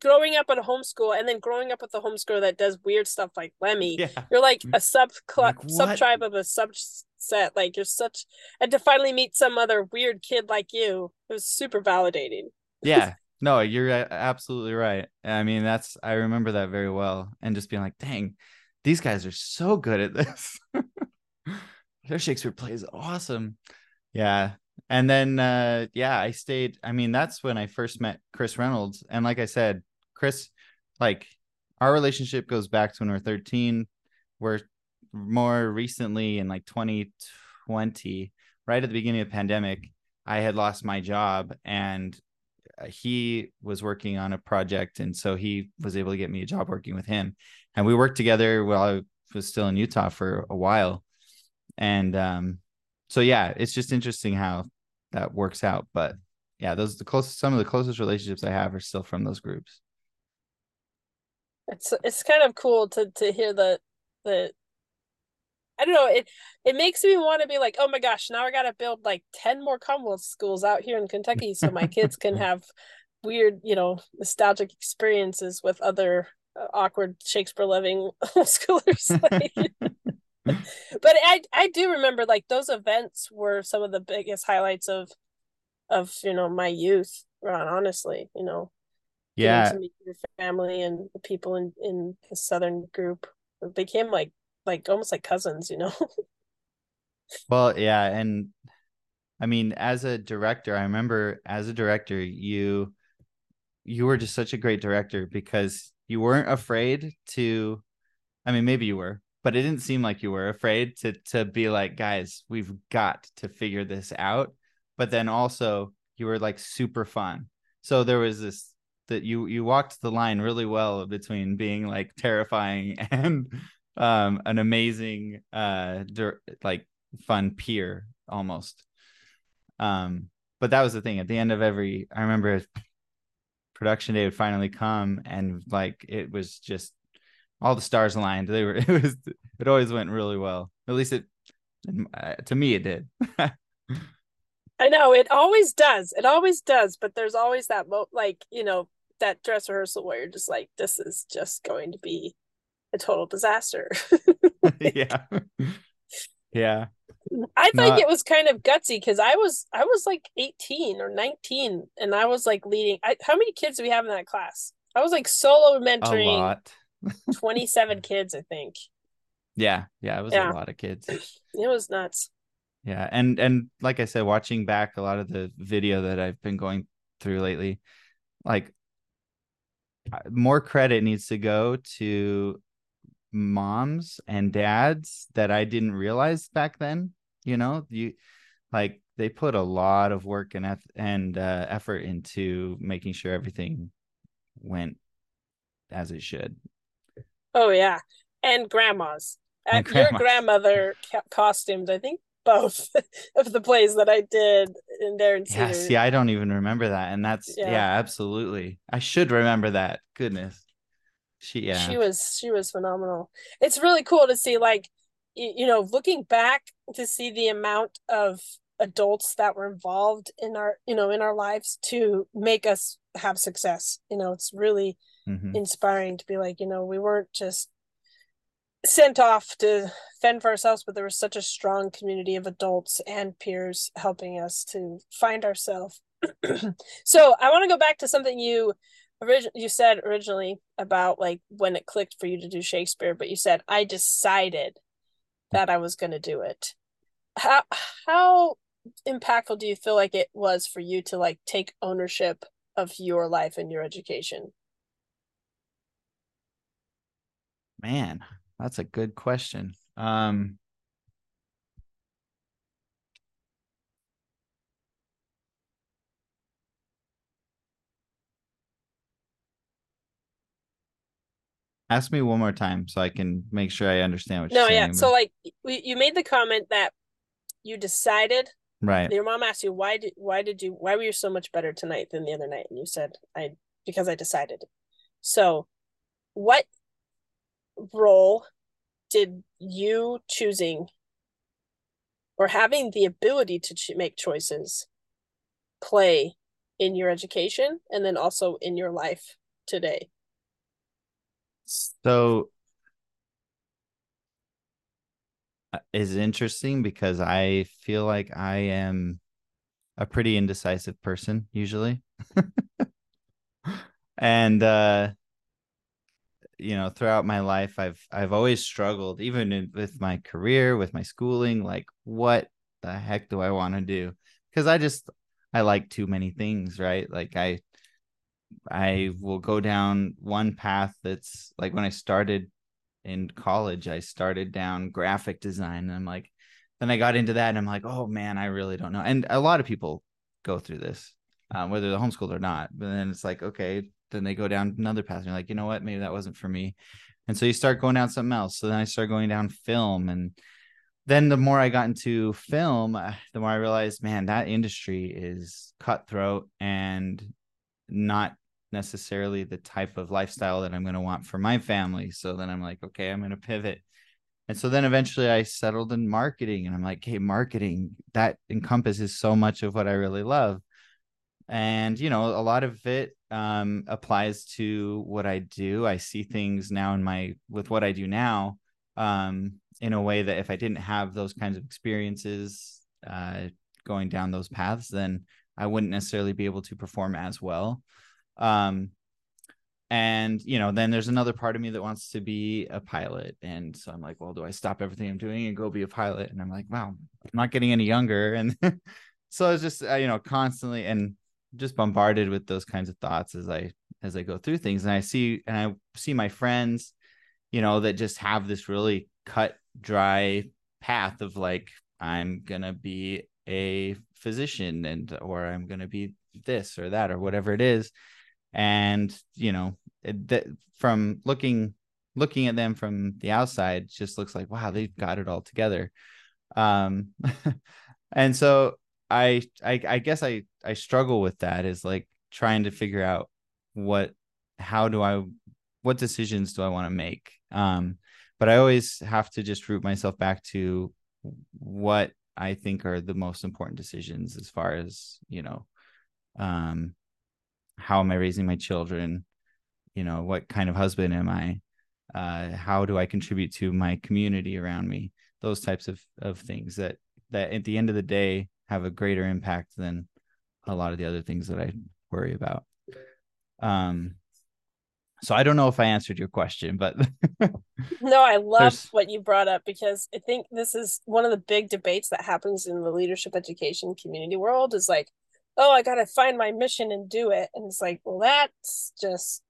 growing up at a homeschool and then growing up with a homeschooler that does weird stuff like LEMI. yeah You're like a sub Like, sub tribe of a subset. Like you're such and to finally meet some other weird kid like you, it was super validating. yeah no you're absolutely right. I mean that's i remember that very well and just being like dang these guys are so good at this. Their shakespeare play is awesome. Yeah and then uh yeah i stayed i mean that's when i first met chris reynolds and like i said chris like our relationship goes back to when we we're 13 we're more recently in like 2020 right at the beginning of the pandemic i had lost my job and he was working on a project and so he was able to get me a job working with him. And we worked together while i was still in utah for a while. And um so yeah it's just interesting how that works out. But yeah those the closest some of the closest relationships i have are still from those groups. It's it's kind of cool to to hear that the I don't know, it it makes me want to be like, oh my gosh, now I gotta build like 10 more Commonwealth schools out here in Kentucky so my kids can have weird, you know, nostalgic experiences with other uh, awkward Shakespeare loving schoolers. Like, but I I do remember like those events were some of the biggest highlights of of you know my youth. Ron, honestly, you know, yeah to meet your family and the people in in the southern group it became like like almost like cousins, you know. Well, yeah, and I mean, as a director, I remember as a director, you you were just such a great director because you weren't afraid to I mean, maybe you were, but it didn't seem like you were afraid to to be like, guys, we've got to figure this out. But then also you were like super fun. So there was this that you you walked the line really well between being like terrifying and um an amazing uh dir- like fun peer almost. Um but that was the thing. At the end of every i remember production day would finally come and like it was just all the stars aligned. They were it was it always went really well. At least it uh, to me it did. I know it always does. It always does, but there's always that mo- like, you know, that dress rehearsal where you're just like this is just going to be a total disaster. yeah yeah I think it was kind of gutsy because I was I was like 18 or 19 and I was like leading I, how many kids do we have in that class? I was like solo a mentoring lot 27 kids, I think. yeah yeah it was Yeah. a lot of kids It was nuts. yeah and and like i said watching back a lot of the video that i've been going through lately like more credit needs to go to moms and dads that i didn't realize back then you know you like they put a lot of work and eff- and uh, effort into making sure everything went as it should Oh yeah, and grandmas. And Your grandmas. grandmother ca- costumed, I think, both of the plays that I did in Darren yeah see i don't even remember that and that's yeah, Yeah. absolutely i should remember that goodness she yeah She was she was phenomenal. It's really cool to see, like, you, you know, looking back to see the amount of adults that were involved in our, you know, in our lives to make us have success. You know, it's really mm-hmm. inspiring to be like, you know, we weren't just sent off to fend for ourselves, but there was such a strong community of adults and peers helping us to find ourselves. so I want to go back to something you you said originally about like when it clicked for you to do Shakespeare, but you said I decided that I was going to do it. How how impactful do you feel like it was for you to like take ownership of your life and your education? Man, that's a good question. Um Ask me one more time so I can make sure I understand what no, you're saying. No, yeah. So like you made the comment that you decided right. Your mom asked you why did why did you why were you so much better tonight than the other night? And you said I because I decided. So what role did you choosing or having the ability to ch- make choices play in your education and then also in your life today? So uh, is interesting because I feel like I am a pretty indecisive person usually. and uh you know throughout my life i've i've always struggled even in, with my career with my schooling like what the heck do i want to do because i just i like too many things right like i I will go down one path that's like when I started in college, I started down graphic design. And I'm like, then I got into that and I'm like, oh man, I really don't know. And a lot of people go through this, um, whether they're homeschooled or not. But then it's like, okay, then they go down another path and you're like, you know what, maybe that wasn't for me. And so you start going down something else. So then I started going down film and then the more I got into film, uh, the more I realized, man, that industry is cutthroat and not necessarily the type of lifestyle that I'm going to want for my family. So then I'm like, okay, I'm going to pivot. And so then eventually I settled in marketing and I'm like, hey, marketing that encompasses so much of what I really love. And, you know, a lot of it um, applies to what I do. I see things now in my, with what I do now um, in a way that if I didn't have those kinds of experiences uh, going down those paths, then I wouldn't necessarily be able to perform as well. Um, and you know, then there's another part of me that wants to be a pilot, and so I'm like, well, do I stop everything I'm doing and go be a pilot? And I'm like, wow, I'm not getting any younger, and so I was just uh, you know constantly and just bombarded with those kinds of thoughts as I as I go through things, and I see and I see my friends, you know, that just have this really cut dry path of like I'm gonna be a physician and or I'm gonna be this or that or whatever it is and you know it, from looking looking at them from the outside just looks like wow they've got it all together. Um and so I, I i guess i i struggle with that is like trying to figure out what how do i what decisions do i want to make? Um but i always have to just root myself back to what i think are the most important decisions as far as you know um how am i raising my children? You know what kind of husband am i? Uh, how do i contribute to my community around me? Those types of of things that that at the end of the day have a greater impact than a lot of the other things that i worry about. Um so i don't know if i answered your question but no i love what you brought up because i think this is one of the big debates that happens in the leadership education community world is like oh, I got to find my mission and do it. And it's like, well, that's just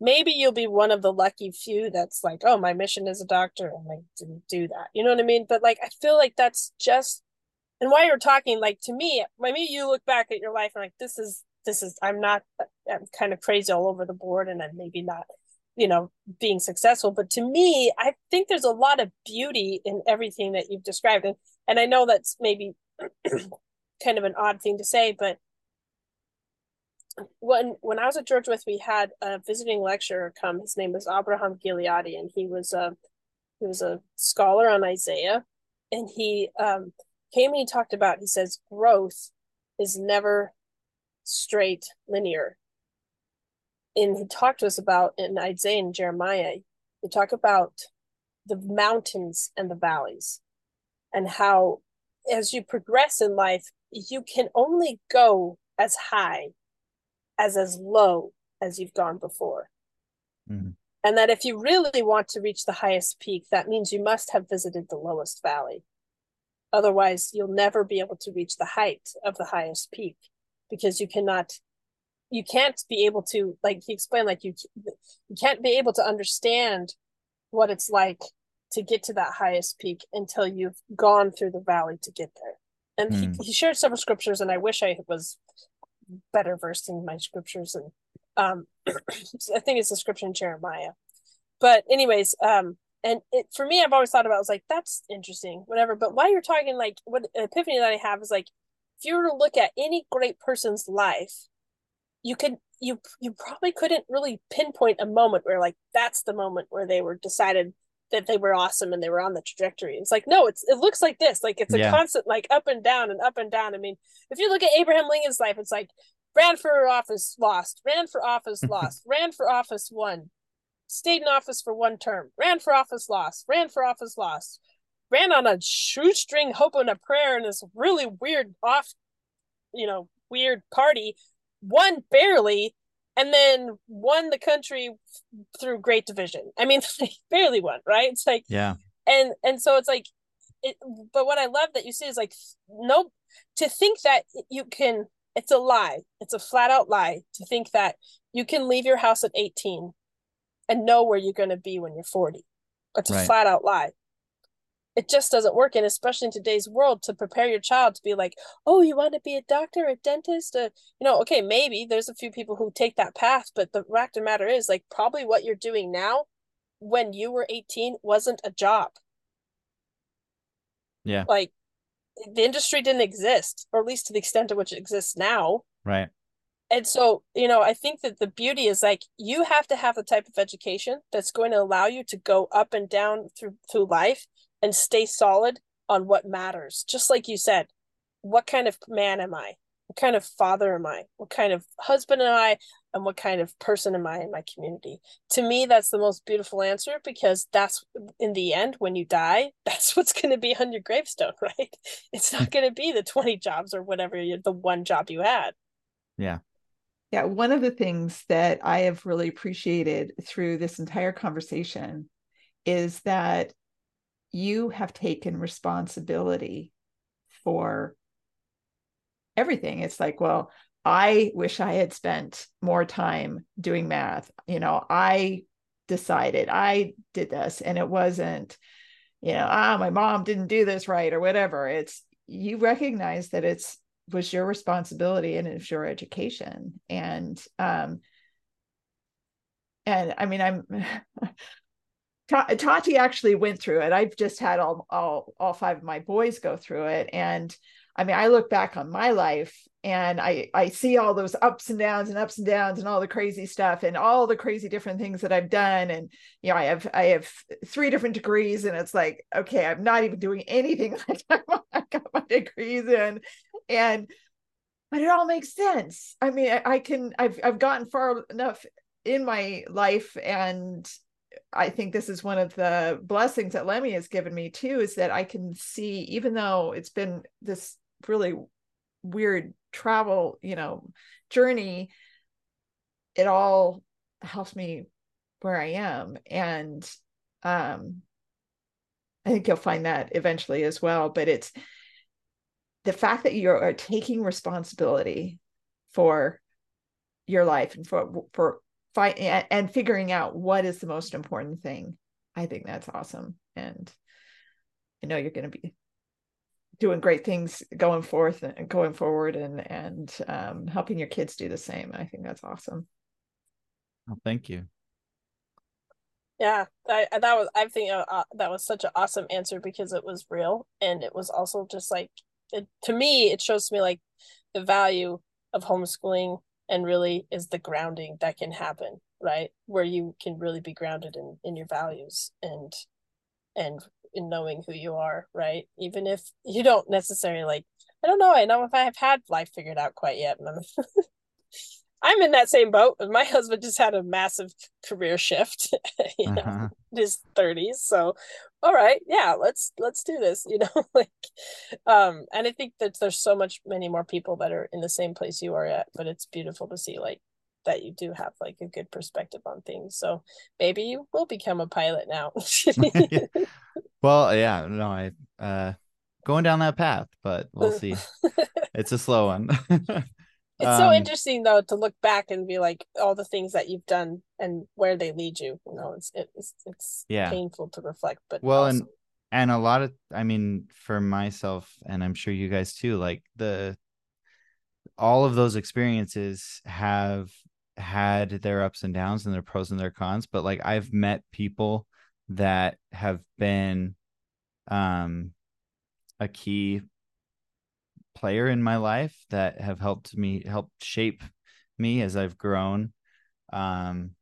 maybe you'll be one of the lucky few that's like, oh, my mission is a doctor and I didn't do that. You know what I mean? But like, I feel like that's just, and while you're talking, like to me, maybe you look back at your life and like, this is, this is, I'm not, I'm kind of crazy all over the board and I'm maybe not, you know, being successful. But to me, I think there's a lot of beauty in everything that you've described. And, and I know that's maybe kind of an odd thing to say, but when when I was at George Wythe, we had a visiting lecturer come. His name was Abraham Gileadi, and he was a he was a scholar on Isaiah, and he um, came and he talked about. He says growth is never straight linear. and he talked to us about in Isaiah and Jeremiah, they talk about the mountains and the valleys and how as you progress in life, you can only go as high as as low as you've gone before. Mm-hmm. And that if you really want to reach the highest peak, that means you must have visited the lowest valley. Otherwise, you'll never be able to reach the height of the highest peak because you cannot you can't be able to like he explained like you you can't be able to understand what it's like to get to that highest peak until you've gone through the valley to get there and mm. he, hmm. he shared several scriptures and i wish i was better versed in my scriptures and um i think it's a scripture in jeremiah but anyways um and it for me i've always thought about it, was like that's interesting whatever but while you're talking like what epiphany that i have is like if you were to look at any great person's life you could you you probably couldn't really pinpoint a moment where like that's the moment where they were decided that they were awesome and they were on the trajectory. It's like no, it's it looks like this. Like it's a yeah. constant like up and down and up and down. I mean, if you look at Abraham Lincoln's life, it's like ran for office, lost, ran for office, lost, ran for office, won, stayed in office for one term, ran for office, lost, ran for office, lost, ran on a shoestring hope and a prayer in this really weird off, you know, weird party, won barely, and then won the country through great division. I mean, barely won, right? It's like yeah, and and so it's like, it. But what I love that you see is like, nope. To think that you can, it's a lie. It's a flat out lie to think that you can leave your house at eighteen and know where you're going to be when you're forty. It's right. a flat out lie it just doesn't work and especially in today's world to prepare your child to be like oh you want to be a doctor a dentist a, you know okay maybe there's a few people who take that path but the fact of the matter is like probably what you're doing now when you were 18 wasn't a job. Yeah. Like the industry didn't exist or at least to the extent to which it exists now. Right. And so you know i think that the beauty is like you have to have the type of education that's going to allow you to go up and down through through life and stay solid on what matters. Just like you said, what kind of man am I? What kind of father am I? What kind of husband am I? And what kind of person am I in my community? To me, that's the most beautiful answer because that's in the end, when you die, that's what's going to be on your gravestone, right? It's not hmm. going to be the 20 jobs or whatever the one job you had. Yeah. Yeah. One of the things that I have really appreciated through this entire conversation is that you have taken responsibility for everything. It's like, well, I wish I had spent more time doing math. You know, I decided I did this and it wasn't, you know, ah, my mom didn't do this right or whatever. It's you recognize that it's was your responsibility and it's your education. And um and I mean I'm Tati actually went through it. I've just had all, all all five of my boys go through it, and I mean, I look back on my life and I I see all those ups and downs and ups and downs and all the crazy stuff and all the crazy different things that I've done. And you know, I have I have three different degrees, and it's like, okay, I'm not even doing anything like I got my degrees in, and but it all makes sense. I mean, I, I can I've I've gotten far enough in my life and I think this is one of the blessings that LEMI has given me too, is that I can see, even though it's been this really weird travel, you know, journey, it all helps me where I am. And um I think you'll find that eventually as well. But it's the fact that you are taking responsibility for your life and for for fight and figuring out what is the most important thing i think that's awesome. And i know you're going to be doing great things going forth and going forward and and um, helping your kids do the same. I think that's awesome. Well thank you. Yeah I, that was i think uh, uh, that was such an awesome answer because it was real and it was also just like it, to me it shows me like the value of homeschooling and really is the grounding that can happen right? Where you can really be grounded in in your values and and in knowing who you are right? Even if you don't necessarily like i don't know i know if i have had life figured out quite yet I'm in that same boat. My husband just had a massive career shift, you know, uh-huh. his 30s. So, all right, yeah, let's let's do this, you know, like um and I think that there's so much many more people that are in the same place you are at, but it's beautiful to see like that you do have like a good perspective on things. So maybe you will become a pilot now. well, yeah, no, I uh going down that path, but we'll see. it's a slow one. It's um, so interesting though to look back and be like all the things that you've done and where they lead you. You know, it's it's it's yeah. painful to reflect, but well, also... and and a lot of I mean, for myself, and I'm sure you guys too, like the all of those experiences have had their ups and downs and their pros and their cons but like i've met people that have been um a key player in my life that have helped me helped shape me as I've grown um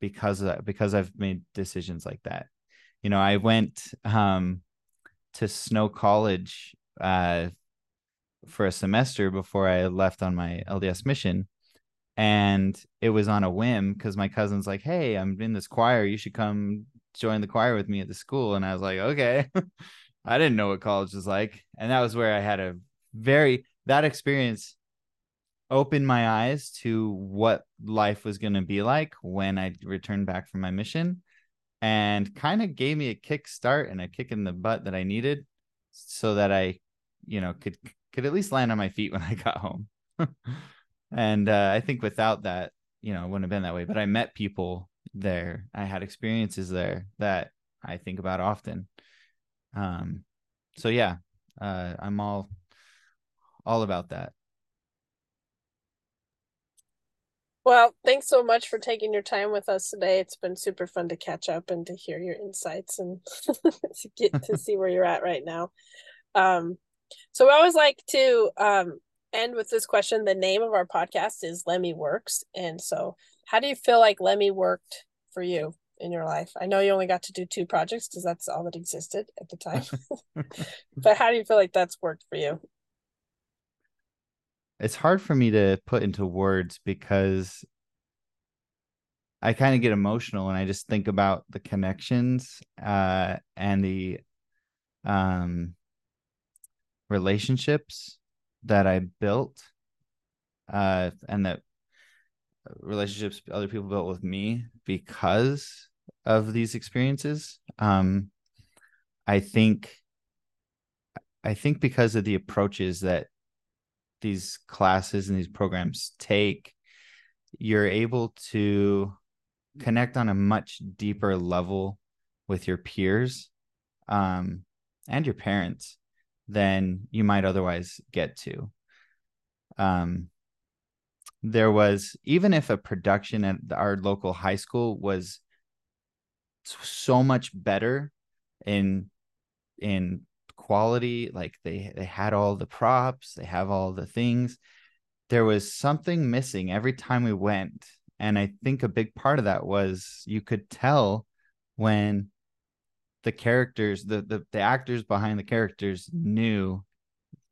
because of, because I've made decisions like that. You know, I went um to Snow College uh for a semester before I left on my LDS mission and it was on a whim because my cousin's like, "Hey, I'm in this choir. You should come join the choir with me at the school." And I was like, "Okay." I didn't know what college was like. And that was where I had a very that experience opened my eyes to what life was going to be like when I returned back from my mission and kind of gave me a kick start and a kick in the butt that I needed so that I, you know, could could at least land on my feet when I got home. and uh, I think without that, you know, it wouldn't have been that way. But I met people there. I had experiences there that I think about often. Um, so yeah, uh, I'm all all about that. Well, thanks so much for taking your time with us today. It's been super fun to catch up and to hear your insights and to get to see where you're at right now. Um, so we always like to um, end with this question. The name of our podcast is LEMI Works. And so, how do you feel like LEMI worked for you? in your life? I know you only got to do two projects because that's all that existed at the time. but how do you feel like that's worked for you? It's hard for me to put into words because I kind of get emotional and I just think about the connections uh, and the um, relationships that I built uh, and that relationships other people built with me because of these experiences. Um, I think, I think because of the approaches that these classes and these programs take, you're able to connect on a much deeper level with your peers um, and your parents than you might otherwise get to. Um, there was even if a production at our local high school was so much better in in quality like they they had all the props they have all the things. There was something missing every time we went and i think a big part of that was you could tell when the characters the the, the actors behind the characters knew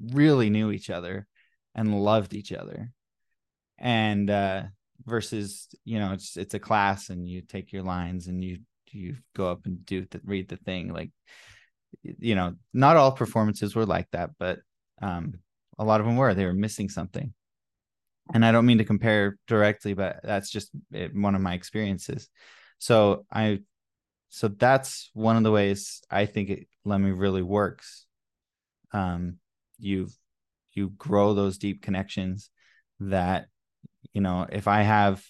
really knew each other and loved each other. And uh versus you know it's it's a class and you take your lines and you you go up and do the, read the thing like you know not all performances were like that but um a lot of them were. They were missing something. And i don't mean to compare directly but that's just one of my experiences. So i so that's one of the ways i think it LEMI really works. Um you you grow those deep connections that you know if i have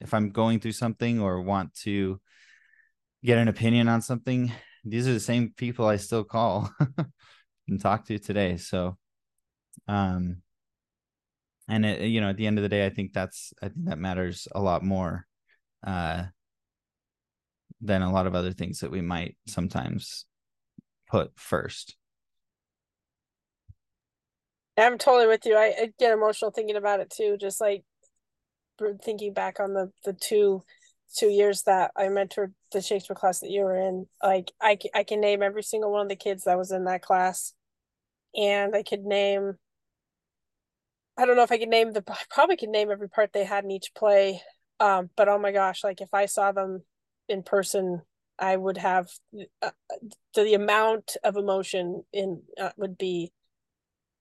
if i'm going through something or want to get an opinion on something, these are the same people I still call and talk to today. So, um, and it, you know, at the end of the day, I think that's I think that matters a lot more, uh, than a lot of other things that we might sometimes put first. I'm totally with you. I, I get emotional thinking about it too. Just like thinking back on the the two two years that I mentored the Shakespeare class that you were in, like I, I can name every single one of the kids that was in that class. And I could name I don't know if I can name the I probably can name every part they had in each play. Um, but oh my gosh, like if I saw them in person, I would have uh, the, the amount of emotion in uh, would be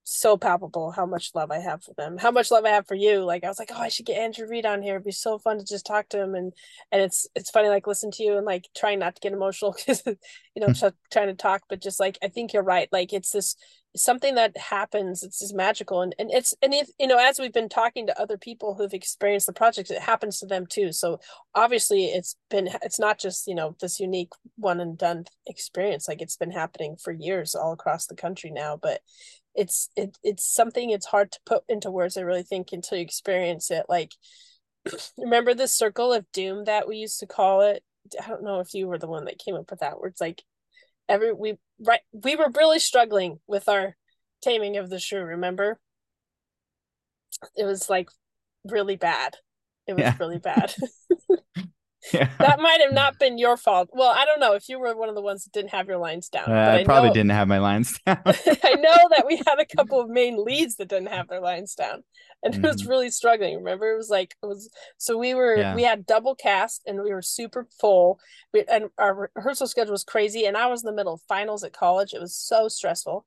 so palpable how much love I have for them, how much love I have for you. Like I was like, oh, I should get Andrew Read on here. It'd be so fun to just talk to him, and and it's it's funny like listen to you and like trying not to get emotional because you know hmm. trying to talk, but just like I think you're right. Like it's this something that happens. It's just magical, and and it's and if you know as we've been talking to other people who've experienced the project, it happens to them too. So obviously it's been it's not just you know this unique one and done experience. Like it's been happening for years all across the country now, but it's it, it's something it's hard to put into words i really think until you experience it. Like remember the circle of doom that we used to call it? I don't know if you were the one that came up with that where it's like every we right we were really struggling with our taming of the shrew remember? It was like really bad. It was yeah. really bad yeah. that might have not been your fault. Well, I don't know if you were one of the ones that didn't have your lines down. Uh, I, I, probably know, didn't have my lines down. I know that we had a couple of main leads that didn't have their lines down, and mm-hmm. it was mm-hmm. really struggling. Remember, it was like it was. So we were yeah. we had double cast, and we were super full. We, and our rehearsal schedule was crazy, and I was in the middle of finals at college. It was so stressful.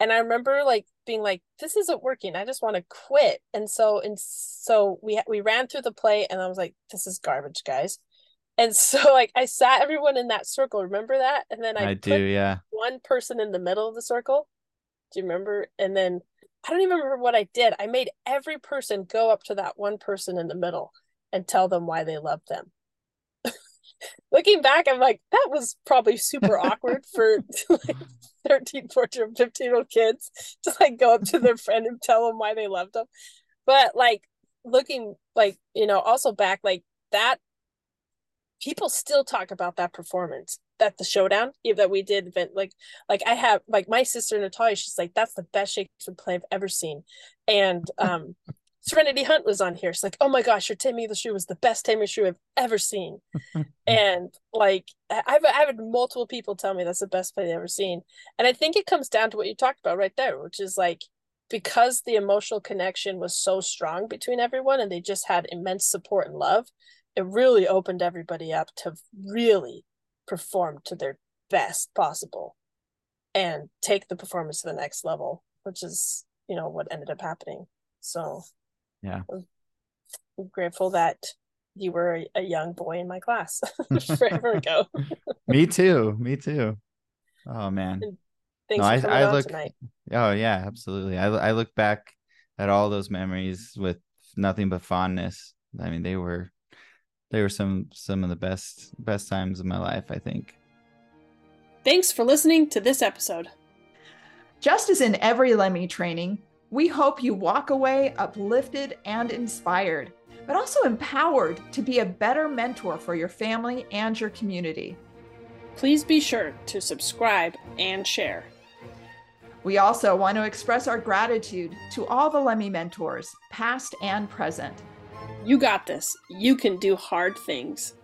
And I remember like being like, this isn't working. I just want to quit. And so and so we we ran through the play and I was like, this is garbage, guys. And so like I sat everyone in that circle. Remember that? And then I, I do, yeah. One person in the middle of the circle. Do you remember? And then I don't even remember what I did. I made every person go up to that one person in the middle and tell them why they loved them. Looking back, I'm like, that was probably super awkward for like 13, 14, 15 year old kids to like go up to their friend and tell them why they loved them. But like looking like, you know, also back, like that people still talk about that performance that the showdown that we did event like like i have like my sister natalia she's like that's the best shakespeare play i've ever seen. And um serenity hunt was on here. She's like oh my gosh your of the shoe was the best taming shoe i've ever seen. And like I've, I've had multiple people tell me that's the best play they've ever seen. And i think it comes down to what you talked about right there which is like because the emotional connection was so strong between everyone and they just had immense support and love it really opened everybody up to really perform to their best possible and take the performance to the next level which is you know what ended up happening. So yeah. I'm grateful that you were a, young boy in my class forever ago. Me too me too. Oh man. Thanks no, I, I look tonight. oh yeah absolutely. I, I look back at all those memories with nothing but fondness. I mean they were they were some some of the best best times of my life i think. Thanks for listening to this episode. Just as in every LEMI training we hope you walk away uplifted and inspired but also empowered to be a better mentor for your family and your community. Please be sure to subscribe and share. We also want to express our gratitude to all the LEMI mentors, past and present. You got this. You can do hard things.